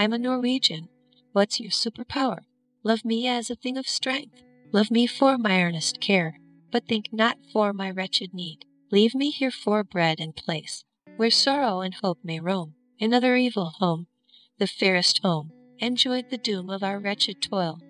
I'm a Norwegian. What's your superpower? Love me as a thing of strength. Love me for my earnest care, But think not for my wretched need. Leave me here for bread and place, Where sorrow and hope may roam. Another evil home, the fairest home, Enjoyed the doom of our wretched toil.